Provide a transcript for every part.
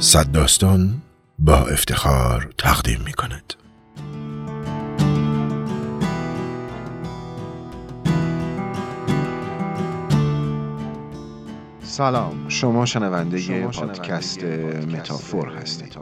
صد داستان با افتخار تقدیم می کند. سلام. شما شنونده پادکست متافور هستید.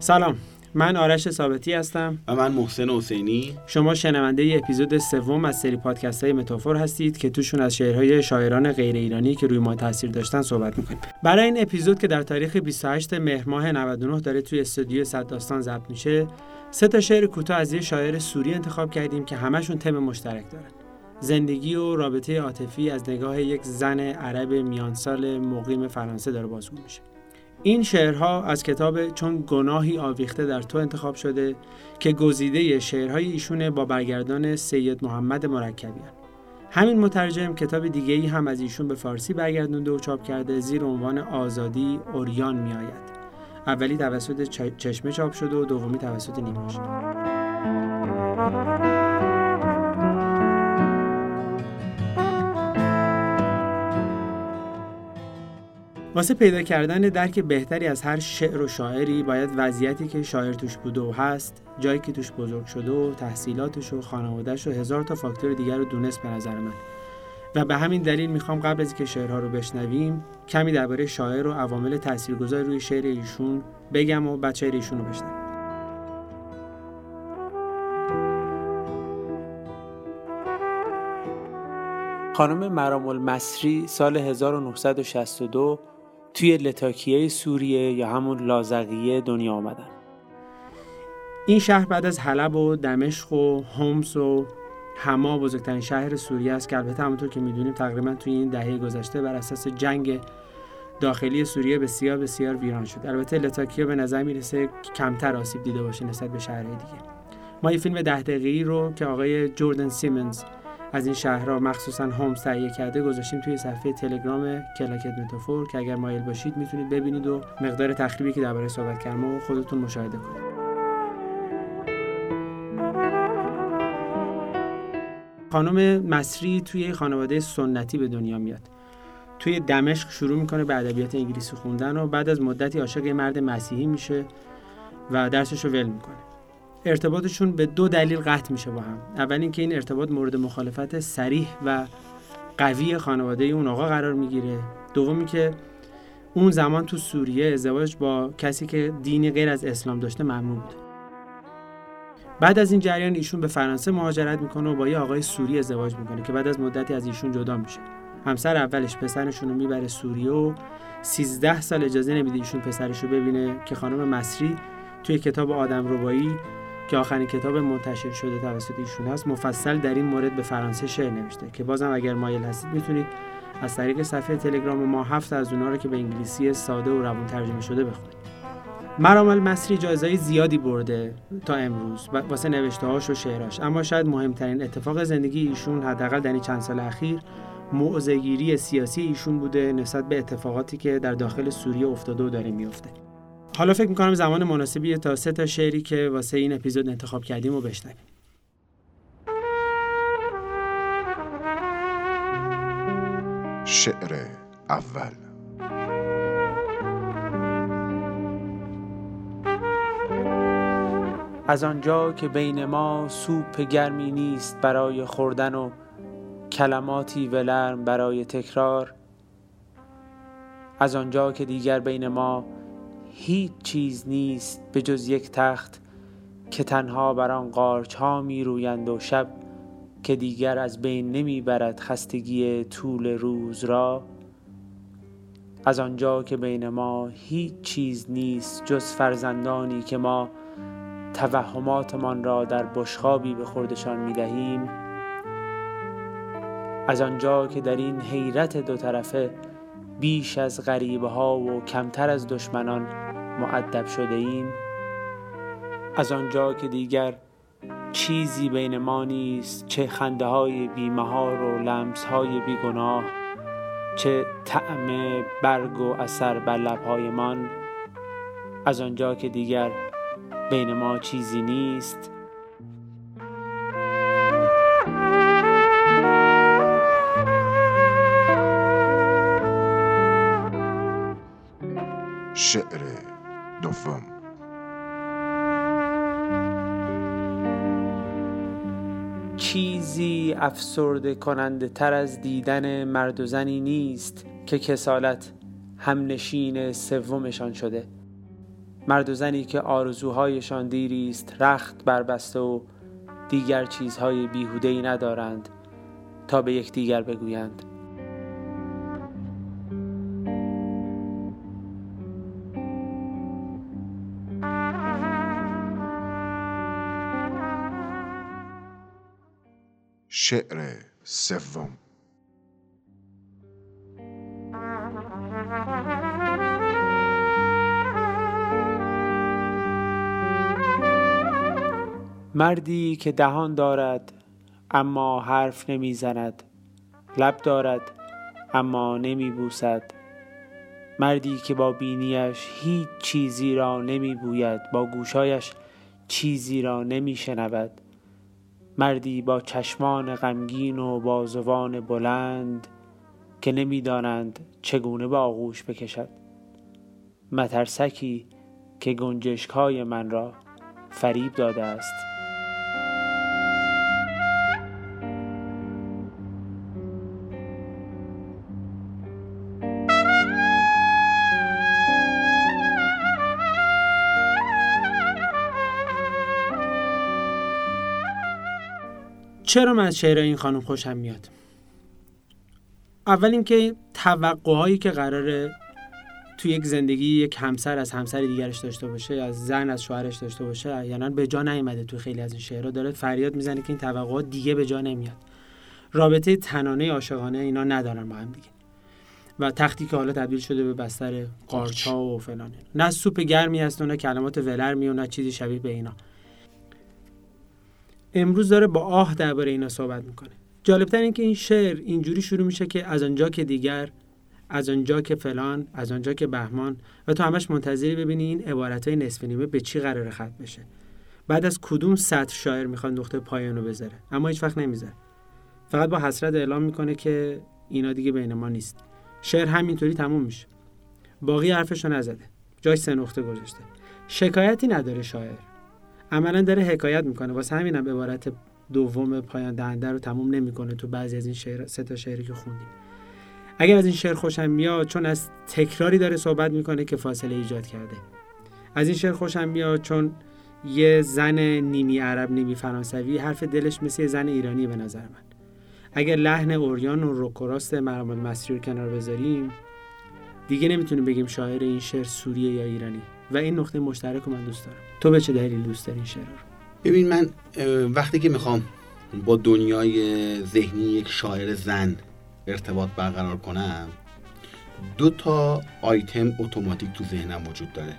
سلام. من آرش ثابتی هستم. و من محسن حسینی. شما شنونده ای اپیزود سوم از سری پادکست های متافور هستید که توشون از شعرهای شاعران غیر ایرانی که روی ما تاثیر داشتن صحبت می‌کنیم. برای این اپیزود که در تاریخ 28 مهر ماه 99 داره توی استودیو صد داستان ضبط میشه سه تا شعر کوتاه از یه شاعر سوری انتخاب کردیم که همشون تم مشترک دارن. زندگی و رابطه عاطفی از نگاه یک زن عرب میانسال مقیم فرانسه داره بازگو میشه. این شعرها از کتاب چون گناهی آویخته در تو انتخاب شده که گزیده شعرهای ایشونه با برگردان سید محمد مرکبی همین مترجم کتاب دیگه ای هم از ایشون به فارسی برگردونده و چاپ کرده زیر عنوان آزادی اوریان می آید. اولی توسط چشمه چاپ شده و دومی توسط نیماش. واسه پیدا کردن درک بهتری از هر شعر و شاعری باید وضعیتی که شاعر توش بوده و هست جایی که توش بزرگ شده و تحصیلاتش و خانوادهش و هزار تا فاکتور دیگر رو دونست به نظر من. و به همین دلیل می‌خوام قبل از که شعرها رو بشنویم کمی درباره شاعر و عوامل تاثیرگذار روی شعر ایشون بگم و بچه ایشون رو بشنویم. خانم مرام المصری سال 1962 توی لتاکیه سوریه یا همون لازقیه دنیا آمدن. این شهر بعد از حلب و دمشق و همس و هما بزرگترین شهر سوریه است که البته همونطور که می‌دونیم تقریبا توی این دهه گذشته بر اساس جنگ داخلی سوریه بسیار بسیار ویران شد. البته لتاکیه به نظر می‌رسه کمتر آسیب دیده باشه نسبت به شهرهای دیگه. ما یه فیلم ده دقیقه‌ای رو که آقای جوردن سیمنز از این شهرها مخصوصا هومز تهیه کرده گذاشتیم توی صفحه تلگرام کلاکت متافور که اگر مایل باشید می‌تونید ببینید و مقدار تخریبی که درباره صحبت کردم و خودتون مشاهده کنید. خانم مصری توی خانواده سنتی به دنیا میاد. توی دمشق شروع می‌کنه به ادبیات انگلیسی خوندن و بعد از مدتی عاشق مرد مسیحی میشه و درسش رو ول می‌کنه. ارتباطشون به دو دلیل قطع میشه با هم. اول اینکه این ارتباط مورد مخالفت سریح و قوی خانواده اون آقا قرار می‌گیره. دومی که اون زمان تو سوریه ازدواج با کسی که دینی غیر از اسلام داشته ممنوع بود. بعد از این جریان ایشون به فرانسه مهاجرت می‌کنه و با یه آقای سوری ازدواج می‌کنه که بعد از مدتی از ایشون جدا میشه. همسر اولش پسرشون رو می‌بره سوریه و 13 سال اجازه نمیده ایشون پسرش رو ببینه که خانم مصری توی کتاب آدم ربایی که آخرین کتاب منتشر شده توسط ایشون هست. مفصل در این مورد به فرانسه شعر نوشته که بازم اگر مایل هستید می‌تونید از طریق صفحه تلگرام ما هفت از اونها رو که به انگلیسی ساده و روان ترجمه شده بخونید. مرام المصری جایزهای زیادی برده تا امروز واسه نوشته هاش و شعراش. اما شاید مهمترین اتفاق زندگی ایشون حداقل در این چند سال اخیر موضعگیری سیاسی ایشون بوده نسبت به اتفاقاتی که در داخل سوریه افتاده و داره میفته حالا فکر می‌کنم زمان مناسبیه تا سه تا شعری که واسه این اپیزود انتخاب کردیم و بشنویم. شعر اول. از آنجا که بین ما سوپ گرمی نیست برای خوردن و کلماتی ولرم برای تکرار از آنجا که دیگر بین ما هیچ چیز نیست به جز یک تخت که تنها بر آن قارچ ها می رویند و شب که دیگر از بین نمی برد خستگی طول روز را. از آنجا که بین ما هیچ چیز نیست جز فرزندانی که ما توهماتمان را در بشخابی به خوردشان می دهیم از آنجا که در این حیرت دو طرفه بیش از غریبه و کمتر از دشمنان معدب شده ایم از آنجا که دیگر چیزی بین ما نیست چه خنده های بیمهار و لمس های بیگناه چه طعم برگ و اثر بر لبهایمان. از آنجا که دیگر بین ما چیزی نیست شعر دوم. چیزی افسرده کننده تر از دیدن مرد و زنی نیست که کسالت همنشین سومشان شده. مرد و زنی که آرزوهایشان دیری است رخت بربسته و دیگر چیزهای بیهوده ای ندارند تا به یکدیگر بگویند. شعر سوم. مردی که دهان دارد اما حرف نمی‌زند. لب دارد اما نمی بوسد مردی که با بینیش هیچ چیزی را نمی بوید با گوشایش چیزی را نمی شنود مردی با چشمان غمگین و بازوان بلند که نمی‌دانند چگونه به آغوش بکشد. مترسکی که گنجشکای من را فریب داده است. چرا من از شعر این خانم خوشم میاد؟ اول اینکه توقعهایی که قراره تو یک زندگی یک همسر از همسر دیگرش داشته باشه از زن از شوهرش داشته باشه یعنی به جا نیومده تو خیلی از این شعرها. داره فریاد می‌زنه که این توقعات دیگه به جا نمیاد. رابطه تنانه عاشقانه اینا ندارن با هم دیگه. و تختی که حالا تبدیل شده به بستر قارچا و فلان نه سوپ گرمی هست نه کلمات ولر می و نه چیزی شبیه به اینا. امروز داره با آه درباره اینا صحبت می‌کنه. جالبتر این که این شعر اینجوری شروع میشه که از آنجا که دیگر از آنجا که فلان از آنجا که بهمان و تو همش منتظری ببینی این عبارت های نصف نیمه به چی قرار ختم بشه. بعد از کدوم سطر شاعر می‌خواد نقطه پایان رو بذاره؟ اما هیچ وقت نمی‌ذاره. فقط با حسرت اعلام می‌کنه که اینا دیگه بین ما نیست. شعر همینطوری تموم میشه. باقی حرفش رو نزده. جای سه نقطه گذاشته. شکایتی نداره شاعر. عملا داره حکایت می‌کنه. واسه همینم هم عبارت دوم پایان دهنده رو تموم نمی‌کنه تو بعضی از این شعر سه تا شعری که خوندیم. اگر از این شعر خوشم میاد چون از تکراری داره صحبت می‌کنه که فاصله ایجاد کرده. از این شعر خوشم میاد چون یه زن نیمی عرب نیمی فرانسوی حرف دلش مثل زن ایرانی به نظر من. اگر لحن اوریان و روکوراست مرحمت مسری رو کنار بذاریم دیگه نمی‌تونیم بگیم شاعر این شعر سوریه یا ایرانی. و این نقطه مشترک رو من دوست دارم. تو به چه دلیل دوست داری این شعر رو؟ ببین من وقتی که می‌خوام با دنیای ذهنی یک شاعر زن ارتباط برقرار کنم دو تا آیتم اتوماتیک تو ذهنم وجود داره.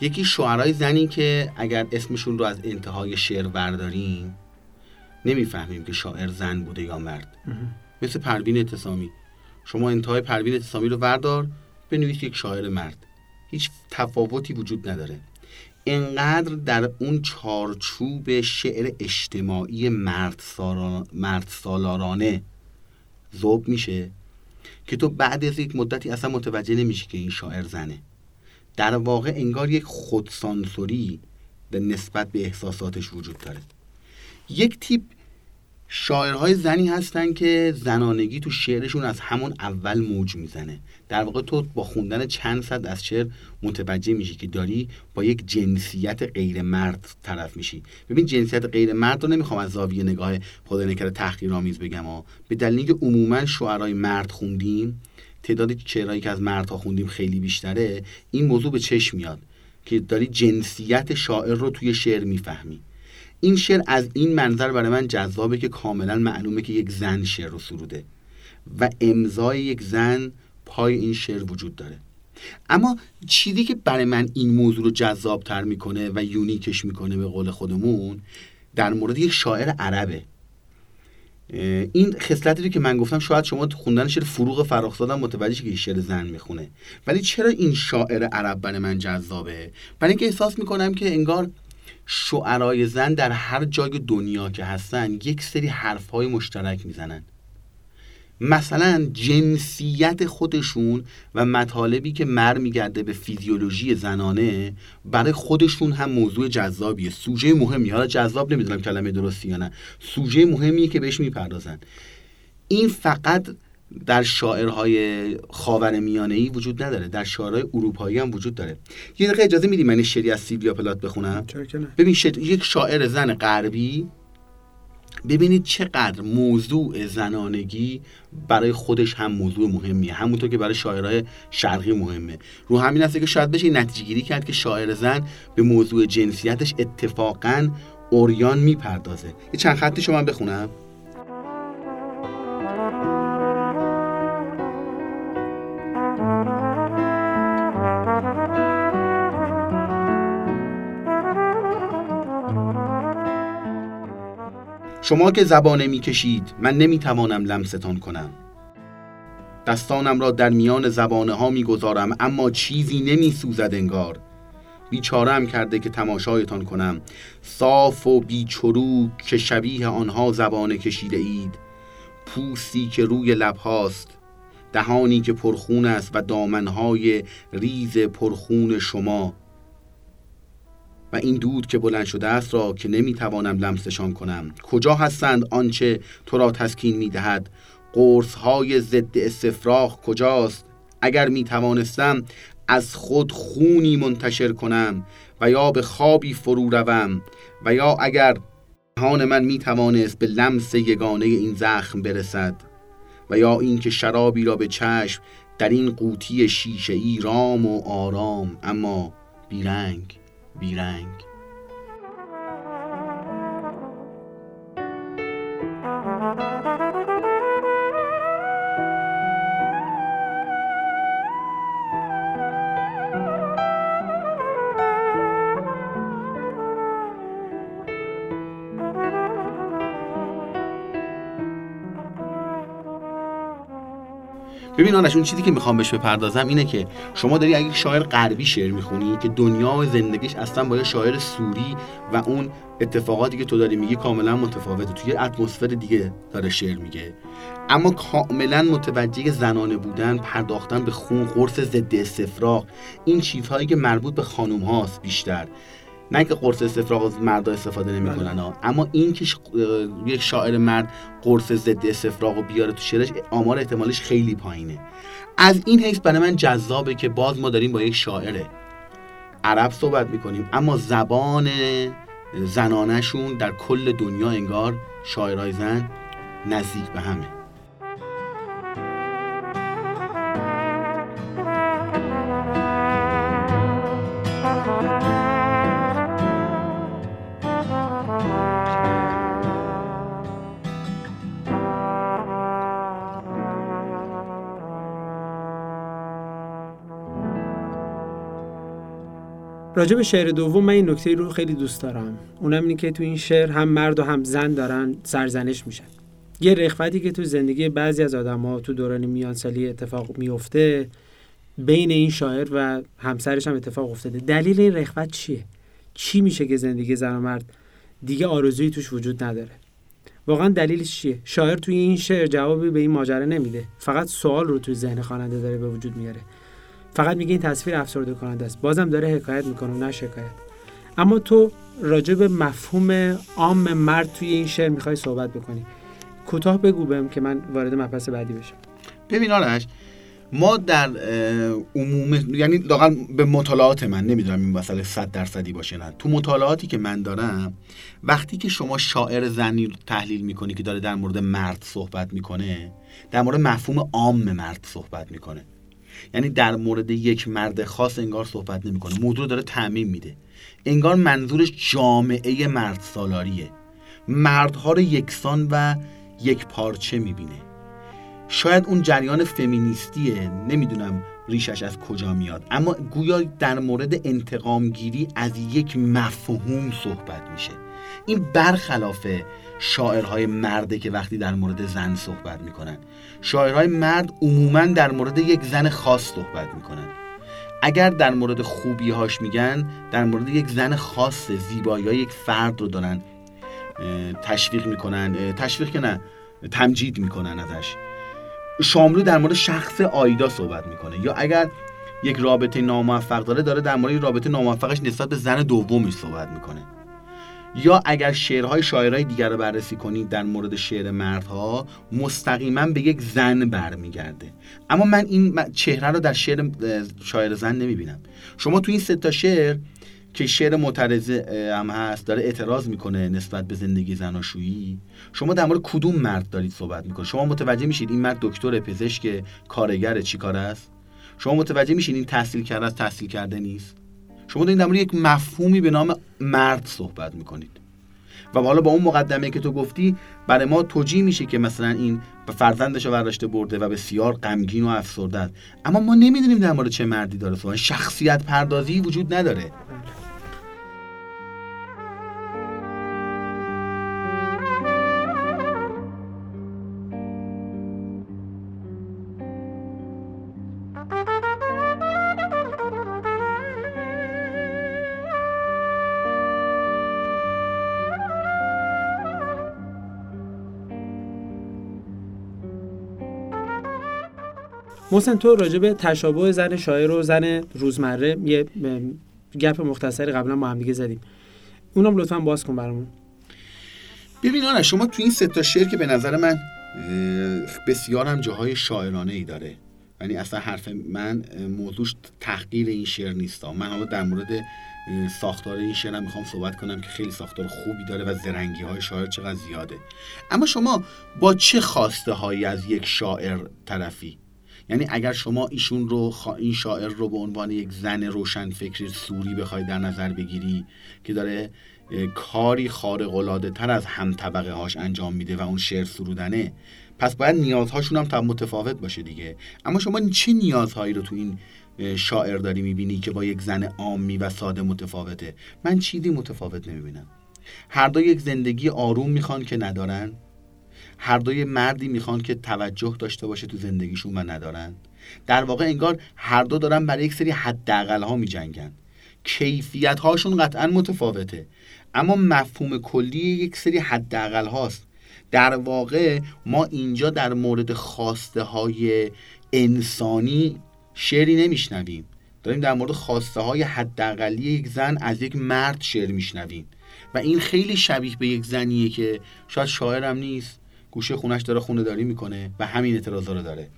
یکی شعرهای زنی که اگر اسمشون رو از انتهای شعر برداریم نمی‌فهمیم که شاعر زن بوده یا مرد. مثل پروین اتسامی شما انتهای پروین اتسامی رو بردار بنویس یک شاعر مرد. هیچ تفاوتی وجود نداره. انقدر در اون چارچوب شعر اجتماعی مرد, مرد سالارانه ذوب میشه که تو بعد از یک مدتی اصلا متوجه نمیشی که این شاعر زنه. در واقع انگار یک خودسانسوری به نسبت به احساساتش وجود داره. یک تیپ شاعرهای زنی هستن که زنانگی تو شعرشون از همون اول موج می‌زنه. در واقع تو با خوندن چند صد از شعر متوجه میشی که داری با یک جنسیت غیر مرد طرف میشی. ببین جنسیت غیر مرد رو نمی‌خوام از زاویه نگاه خدا نکرده تحقیرآمیز بگم ها. به دلیل اینکه عموما شعرهای مرد خوندیم تعداد شعرهایی که از مردها خوندیم خیلی بیشتره این موضوع به چشم میاد که داری جنسیت شاعر رو توی شعر می‌فهمی. این شعر از این منظر برای من جذابه که کاملا معلومه که یک زن شعر رو سروده و امضای یک زن پای این شعر وجود داره. اما چیزی که برای من این موضوع رو جذاب تر می‌کنه و یونیکش می‌کنه به قول خودمون در مورد یک شاعر عربه. این خصلتی رو که من گفتم شاید شما خوندن شعر فروغ فراخزادم متوجه که شعر زن می‌خونه. ولی چرا این شاعر عرب برای من جذابه؟ برای اینکه احساس می‌کنم که انگار شعرای زن در هر جای دنیا که هستن یک سری حرفهای مشترک می‌زنن. مثلا جنسیت خودشون و مطالبی که مر میگرده به فیزیولوژی زنانه برای خودشون هم موضوع جذابیه. سوژه مهمی. حالا جذاب نمی‌دونم کلمه درستی یا نه. سوژه مهمیه که بهش می‌پردازن. این فقط در شاعرهای خاور میانه ای وجود نداره در شاعرهای اروپایی هم وجود داره. یه دقیقه اجازه میدی من شعری از سیلویا پلات بخونم؟ ببین یک شاعر زن غربی ببینید چقدر موضوع زنانگی برای خودش هم موضوع مهمیه. همونطور که برای شاعرای شرقی مهمه. رو همین است که شاید بشه نتیجه گیری کرد که شاعر زن به موضوع جنسیتش اتفاقا اوریان می‌پردازه. یه چند خطی شما بخونم. شما که زبانه می‌کشید من نمی‌توانم لمستان کنم. دستانم را در میان زبانه ها می‌گذارم اما چیزی نمیسوزد انگار. بیچارم کرده که تماشایتان کنم. صاف و بیچروک که شبیه آنها زبانه کشیده اید پوستی که روی لب هاست دهانی که پرخون است و دامنهای ریز پرخون شما. و این دود که بلند شده است را که نمی‌توانم لمسشان کنم. کجا هستند آنچه تو را تسکین می‌دهد؟ قرص های ضد استفراغ کجاست؟ اگر می توانستم از خود خونی منتشر کنم و یا به خوابی فرو روم و یا اگر هان من می توانست به لمس یگانه این زخم برسد و یا اینکه شرابی را به چشم در این قوطی شیشه ای رام و آرام اما بیرنگ. بیرنگ. ببین آنش اون چیزی که می‌خوام بهش بپردازم اینه که شما داری اگه شاعر غربی شعر می‌خونی که دنیا و زندگیش اصلا با یه شاعر سوری و اون اتفاقاتی که تو داری میگی کاملا متفاوته. توی اتمسفر دیگه داره شعر میگه. اما کاملا متوجه زنانه بودن پرداختن به خون قرص ضد استفراغ این چیزهایی که مربوط به خانوم هاست بیشتر. نه که قرص استفراغ از مرد استفاده نمی‌کنن بله. اما این که یک شاعر مرد قرص ضد استفراغ رو بیاره تو شعرش آمار احتمالش خیلی پایینه. از این حیث برای من جذابه که باز ما داریم با یک شاعر عرب صحبت می‌کنیم اما زبان زنانشون در کل دنیا انگار شاعرای زن نزدیک به همه. راجع به شعر دوم من این نکته رو خیلی دوست دارم. اونم اینه که تو این شعر هم مرد و هم زن دارن سرزنش میشن. یه رخوتی که تو زندگی بعضی از ها تو دوران میانسالی اتفاق میفته بین این شاعر و همسرش هم اتفاق افتاده. دلیل این رخوت چیه؟ چی میشه که زندگی زن و مرد دیگه آرزویی توش وجود نداره؟ واقعا دلیلش چیه؟ شاعر توی این شعر جوابی به این ماجرا نمیده. فقط سوال رو توی ذهن خواننده داره به وجود میاره. فقط میگه این تصویر افسرده کننده است. بازم داره حکایت می‌کنه نه شکایت. اما تو راجع به مفهوم عام مرد توی این شعر می‌خوای صحبت بکنی. کوتاه بگو بهم که من وارد مبحث بعدی بشم. ببین آرش ما در عموم یعنی لاقل به مطالعات من نمی‌دونم این مسئله صد درصدی باشه نه. تو مطالعاتی که من دارم وقتی که شما شاعر زنی رو تحلیل می‌کنی که داره در مورد مرد صحبت می‌کنه در مورد مفهوم عام مرد صحبت می‌کنه. یعنی در مورد یک مرد خاص انگار صحبت نمی‌کنه. موضوع داره تعمین میده. انگار منظورش جامعه مرد سالاریه. مردها رو یکسان و یک پارچه می‌بینه. شاید اون جریان فمینیستیه نمی‌دونم ریشش از کجا میاد اما گویا در مورد انتقامگیری از یک مفهوم صحبت میشه. این برخلاف شاعرهای مرده که وقتی در مورد زن صحبت می‌کنن. شاعرهای مرد عموما در مورد یک زن خاص صحبت می‌کنن. اگر در مورد خوبیهاش میگن در مورد یک زن خاص زیبایی یک فرد رو دارن تشویق می‌کنن تشویق که نه تمجید می‌کنن ازش. شاملو در مورد شخص آیدا صحبت می‌کنه. یا اگر یک رابطه ناموفق داره داره در مورد رابطه ناموفقش نسبت به زن دومش صحبت می‌کنه. یا اگر شعرهای شاعرهای دیگر رو بررسی کنید در مورد شعر مردها مستقیما به یک زن برمیگرده. اما من این چهره رو در شعر شاعر زن نمی‌بینم. شما تو این سه تا شعر که شعر معترضه هم هست داره اعتراض می‌کنه نسبت به زندگی زناشویی شما در مورد کدوم مرد دارید صحبت می‌کنید؟ شما متوجه میشید این مرد دکتر پزشک کارگر چیکار است؟ شما متوجه میشید این تحصیل کرده است تحصیل کرده نیست؟ شما دارید در مورد یک مفهومی به نام مرد صحبت می‌کنید. و حالا با اون مقدمه که تو گفتی برای ما توجیه میشه که مثلا این به فرزندش رو برداشته برده و بسیار غمگین و افسرده اما ما نمی‌دونیم در مورد چه مردی داره صحبت. شخصیت پردازی وجود نداره. محسن تو راجع به تشابه زن شاعر و زن روزمره یه گپ مختصری قبلا با هم دیگه زدیم. اونم لطفا باز کن برامون. ببین آنه شما تو این سه تا شعر که به نظر من بسیار هم جاهای شاعرانه ای داره. یعنی اصلا حرف من موضوعش تحقیر این شعر نیست. من حالا در مورد ساختار این شعر می‌خوام صحبت کنم که خیلی ساختار خوبی داره و زرنگی های شاعر چقدر زیاده. اما شما با چه خواسته هایی از یک شاعر طرفی یعنی اگر شما ایشون رو این شاعر رو به عنوان یک زن روشن فکری سوری بخوای در نظر بگیری که داره کاری خارق العاده تر از هم طبقه هاش انجام میده و اون شعر سرودنه پس باید نیازهاشون هم متفاوت باشه دیگه. اما شما چه نیازهایی رو تو این شاعر داری می‌بینی که با یک زن عامی و ساده متفاوته؟ من چیزی متفاوت نمی‌بینم. هر دو یک زندگی آروم می‌خوان که ندارن. هر دوی مردی می‌خوان که توجه داشته باشه تو زندگیشون و ندارن. در واقع انگار هر دو دارن برای یک سری حداقل ها میجنگن. کیفیت هاشون قطعا متفاوته. اما مفهوم کلی یک سری حداقل هاست در واقع ما اینجا در مورد خواسته های انسانی شعری نمیشنویم. داریم در مورد خواسته های حداقلی یک زن از یک مرد شعر میشنویم. و این خیلی شبیه به یک زنیه که شاید شاعرم نیست گوشه خونش داره خونه داری می‌کنه و همین اعتراضا رو داره.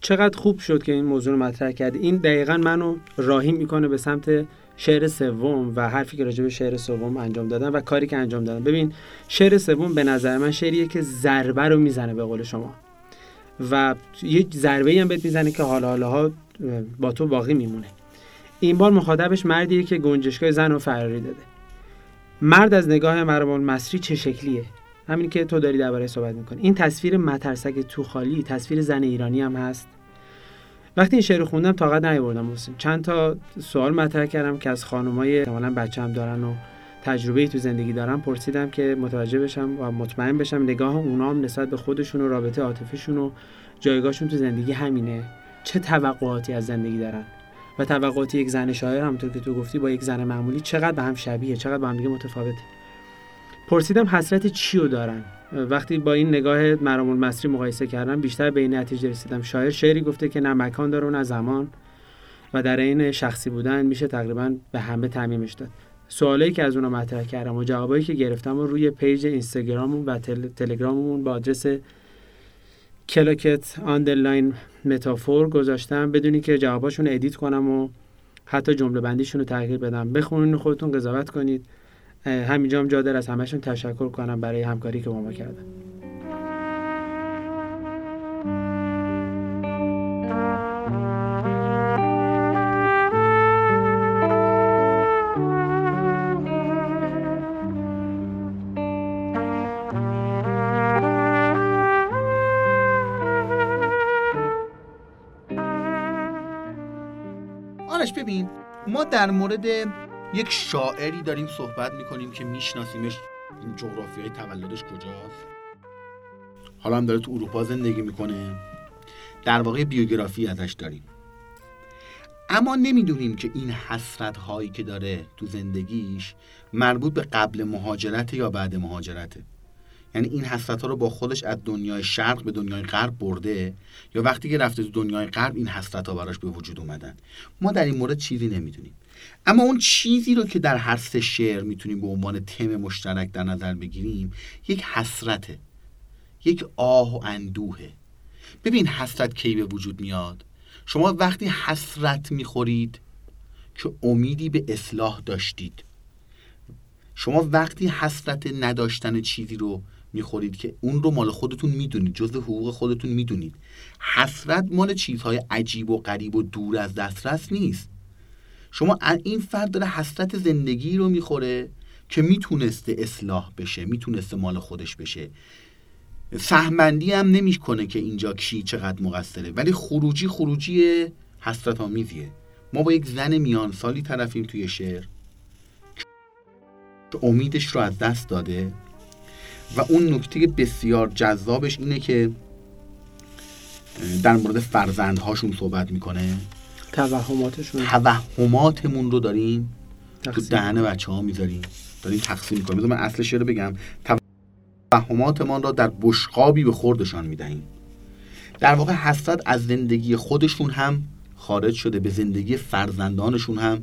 چقدر خوب شد که این موضوع رو مطرح کردی این دقیقا منو راهی می‌کنه به سمت شعر سوم و حرفی که راجع به شعر سوم انجام دادن و کاری که انجام دادن. ببین شعر سوم به نظر من شعریه که ضربه رو می‌زنه به قول شما. و یک ضربه هم بهت می‌زنه که حالا حالا ها با تو باقی میمونه. این بار مخاطبش مردیه که گنجشگاه زن رو فراری داده. مرد از نگاه مرمون مصری چه شکلیه؟ همین که تو داری درباره صحبت می‌کنی. این تصویر مترسک تو خالی تصویر زن ایرانی هم هست. وقتی این شعر خوندم طاقت نیاوردم محسن چند تا سوال مطرح کردم که از خانمای احتمالاً بچه هم دارن و تجربه تو زندگی دارن. پرسیدم که متوجه بشم و مطمئن بشم نگاه اونا هم نسبت به خودشون و رابطه عاطفیشون و جایگاهشون تو زندگی همینه. چه توقعاتی از زندگی دارن؟ و توقعاتی یک زن شاعر همونطور که تو گفتی با یک زن معمولی چقدر به هم شبیه چقدر با هم دیگه متفاوته. پرسیدم حسرت چی رو دارن؟ وقتی با این نگاه مرام المصری مقایسه کردم بیشتر به این نتیجه رسیدم. شاعر شعری گفته که نه مکان داره نه زمان و در این شخصی بودن میشه تقریبا به همه تعمیمش داد. سوالایی که از اونها مطرح کردم و جوابایی که گرفتم و روی پیج اینستاگراممون و تل... تلگراممون با آدرس کلاکت underline متافور گذاشتم. بدون اینکه جواباشون edit کنم و حتی جمله بندیشون رو تغییر بدم. بخونین خودتون قضاوت کنید. همینجا هم جا از همشون تشکر کنم برای همکاری که با ما کردن. ببین ما در مورد یک شاعری داریم صحبت می‌کنیم که میشناسیمش. این جغرافی های تولدش کجاست؟ حالا هم داره تو اروپا زندگی می‌کنه. در واقع بیوگرافی ازش داریم. اما نمی‌دونیم که این حسرت هایی که داره تو زندگیش مربوط به قبل مهاجرت یا بعد مهاجرته. یعنی این حسرت ها رو با خودش از دنیای شرق به دنیای غرب برده یا وقتی که رفته تو دنیای غرب این حسرت ها براش به وجود اومدن. ما در این مورد چیزی نمی‌دونیم. اما اون چیزی رو که در هر سه شعر می‌تونیم به عنوان تم مشترک در نظر بگیریم یک حسرته یک آه و اندوهه. ببین حسرت کی به وجود میاد؟ شما وقتی حسرت می‌خورید که امیدی به اصلاح داشتید. شما وقتی حسرت نداشتن چیزی رو می‌خورید که اون رو مال خودتون می‌دونید جزء حقوق خودتون می‌دونید. حسرت مال چیزهای عجیب و غریب و دور از دسترس نیست. شما این فرد داره حسرت زندگی رو می‌خوره که می‌تونسته اصلاح بشه می‌تونسته مال خودش بشه. سهمندی هم نمی‌کنه که اینجا کی چقدر مقصره ولی خروجی خروجی حسرت آمیزیه ما با یک زن میان سالی طرفیم توی شعر. که امیدش رو از دست داده و اون نکته بسیار جذابش اینه که در مورد فرزندهاشون صحبت می‌کنه. توهماتشون. توهماتمون رو داریم تو دهن بچه ها می‌ذاریم. داریم تقسیم می‌کنیم. من اصلش رو بگم. توهماتمان را در بشقابی به خوردشان می‌دهیم. در واقع حسرت از زندگی خودشون هم خارج شده به زندگی فرزندانشون هم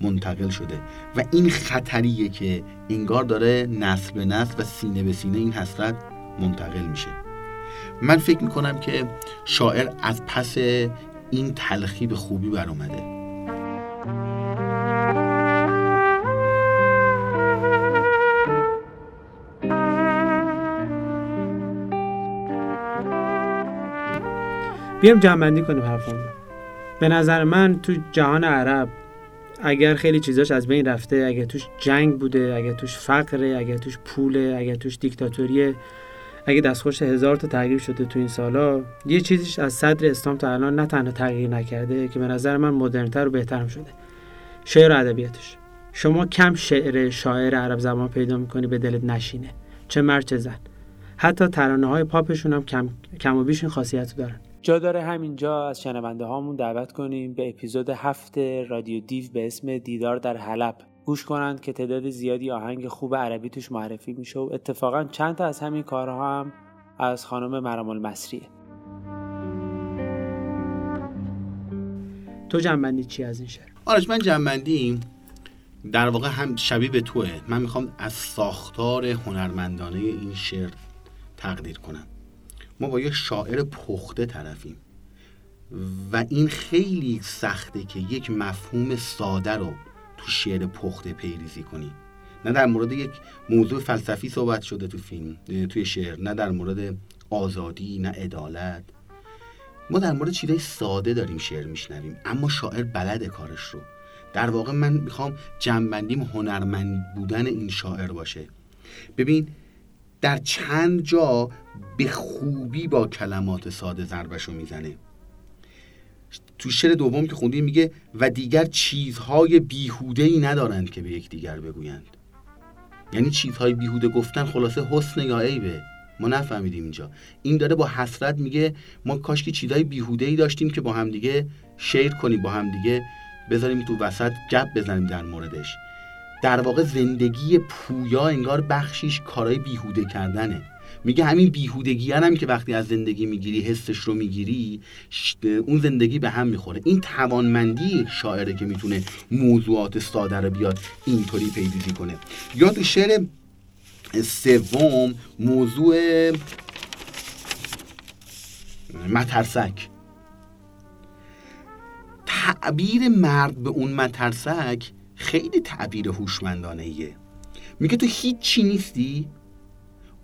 منتقل شده. و این خطریه که انگار داره نسل به نسل و سینه به سینه این حسرت منتقل میشه. من فکر می‌کنم که شاعر از پس این تلخی به خوبی بر اومده. بیام جمعندی کنیم حرفمون به نظر من تو جهان عرب اگر خیلی چیزاش از بین رفته اگر توش جنگ بوده اگر توش فقره اگر توش پوله اگر توش دیکتاتوریه اگه دستخوش هزار تا تغییر شده تو این سالا یه چیزیش از صدر اسلام تا الان نه تنها تغییر نکرده که به نظر من مدرنتر و بهترم شده. شعر ادبیاتش. شما کم شعر شاعر عرب زبان پیدا می‌کنی به دلت نشینه. چه مرد چه زن. حتی ترانه های پاپشون هم کم, کم و بیش این خاصیت دارن. جا داره همینجا از شنونده هامون دعوت کنیم به اپیزود هفت رادیو دیو به اسم دیدار در حلب. گوش کنند که تعداد زیادی آهنگ خوب عربی توش معرفی میشه و اتفاقا چند تا از همین کارها هم از خانم مرام المصریه. تو جنبندی چی از این شعر؟ آرش من جنبندی در واقع هم شبیه به توه. من می‌خوام از ساختار هنرمندانه این شعر تقدیر کنم. ما با یه شاعر پخته طرفیم و این خیلی سخته که یک مفهوم ساده رو تو شعر پخته پیریزی کنی. نه در مورد یک موضوع فلسفی صحبت شده تو فیلم توی شعر نه در مورد آزادی نه عدالت. ما در مورد چیزای ساده داریم شعر میشنویم اما شاعر بلد کارش رو. در واقع من می‌خوام جنبندیم هنرمند بودن این شاعر باشه. ببین در چند جا به خوبی با کلمات ساده ضربشو می‌زنه. تو شعر دوم که خوندیم میگه و دیگر چیزهای بیهوده ای ندارند که به یکدیگر بگویند. یعنی چیزهای بیهوده گفتن خلاصه حسن یا عیبه. ما نفهمیدیم اینجا. این داره با حسرت میگه ما کاش که چیزهای بیهوده ای داشتیم که با همدیگه شیر کنیم با همدیگه بذاریم تو وسط گپ بزنیم در موردش. در واقع زندگی پویا انگار بخشیش کارهای بیهوده کردنه. میگه همین بیهودگی هم که وقتی از زندگی می‌گیری حسش رو می‌گیری اون زندگی به هم می‌خوره. این توانمندی شاعره که می‌تونه موضوعات ساده رو بیاد اینطوری پیدیزی کنه. یا تو شعر سوم موضوع مترسک. تعبیر مرد به اون مترسک خیلی تعبیر هوشمندانه ایه میگه تو هیچی نیستی؟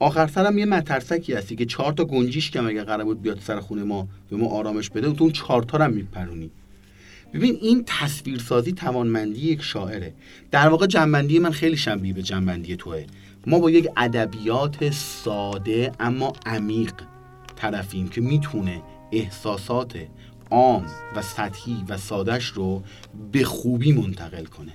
آخر هم یه مترسکی هستی که چهار تا گنجیش که اگه قرار بود بیاد سر خونه ما به ما آرامش بده تو اون چهار تا هم میپرونی. ببین این تصویرسازی توانمندی یک شاعره. در واقع جنبندی من خیلی شبیه به جنبندی توه. ما با یک ادبیات ساده اما عمیق طرفیم که می‌تونه احساسات عام و سطحی و سادش رو به خوبی منتقل کنه.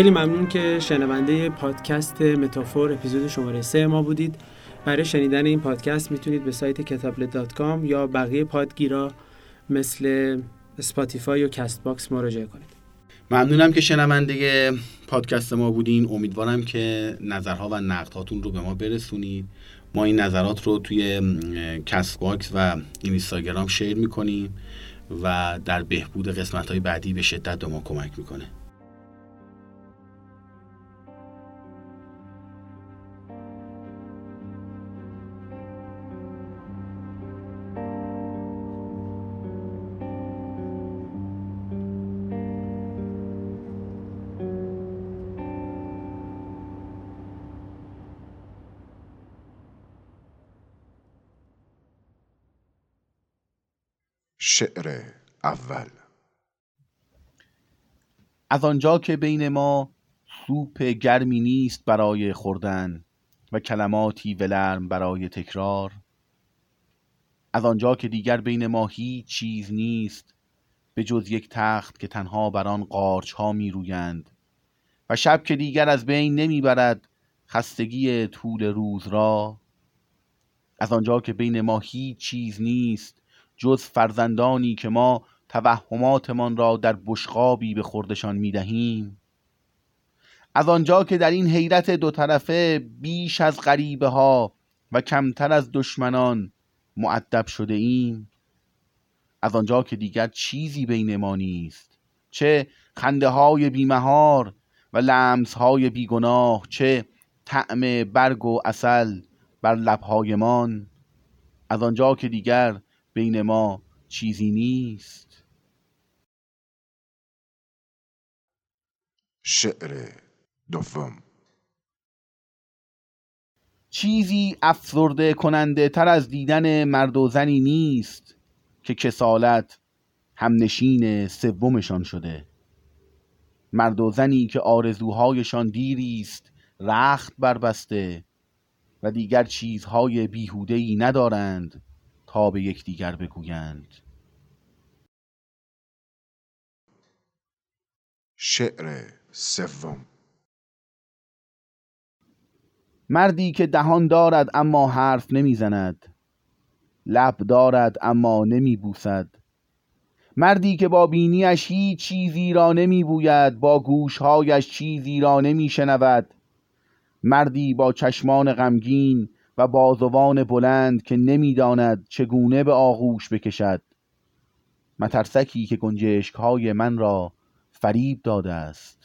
خیلی ممنون که شنونده پادکست متافور اپیزود شماره سه ما بودید. برای شنیدن این پادکست می‌تونید به سایت کتابلت.com یا بقیه پادگیرا مثل Spotify و Castbox مراجعه کنید. ممنونم که شنونده پادکست ما بودین. امیدوارم که نظرها و نقدهاتون رو به ما برسونید. ما این نظرات رو توی Castbox و اینستاگرام share می‌کنیم و در بهبود قسمت های بعدی به شدت به ما کمک می‌کنه. اول. از آنجا که بین ما سوپ گرمی نیست برای خوردن و کلماتی ولرم برای تکرار از آنجا که دیگر بین ما هیچ چیز نیست به جز یک تخت که تنها بر آن قارچ ها می رویند و شب که دیگر از بین نمی‌برد خستگی طول روز را از آنجا که بین ما هیچ چیز نیست جز فرزندانی که ما توهماتمان را در بشقابی به خوردشان می دهیم از آنجا که در این حیرت دو طرفه بیش از غریبه ها و کمتر از دشمنان معدب شده ایم از آنجا که دیگر چیزی بین ما نیست. چه خنده های بیمهار و لمس های بیگناه چه طعم برگ و اصل بر لبهایمان از آنجا که دیگر بین ما چیزی نیست. شعر دوم. چیزی افسرده کننده تر از دیدن مرد و زنی نیست که کسالت همنشین سومشان شده. مرد و زنی که آرزوهایشان دیری است رخت بربسته و دیگر چیزهای بیهوده‌ای ندارند. تا به یکدیگر بگویند. شعر سوم. مردی که دهان دارد اما حرف نمی‌زند. لب دارد اما نمیبوسد. مردی که با بینیش هیچ چیزی را نمیبوید با گوشهایش چیزی را نمیشنود. مردی با چشمان غمگین و بازوان بلند که نمی‌داند چگونه به آغوش بکشد. مترسکی که گنجشک های من را فریب داده است.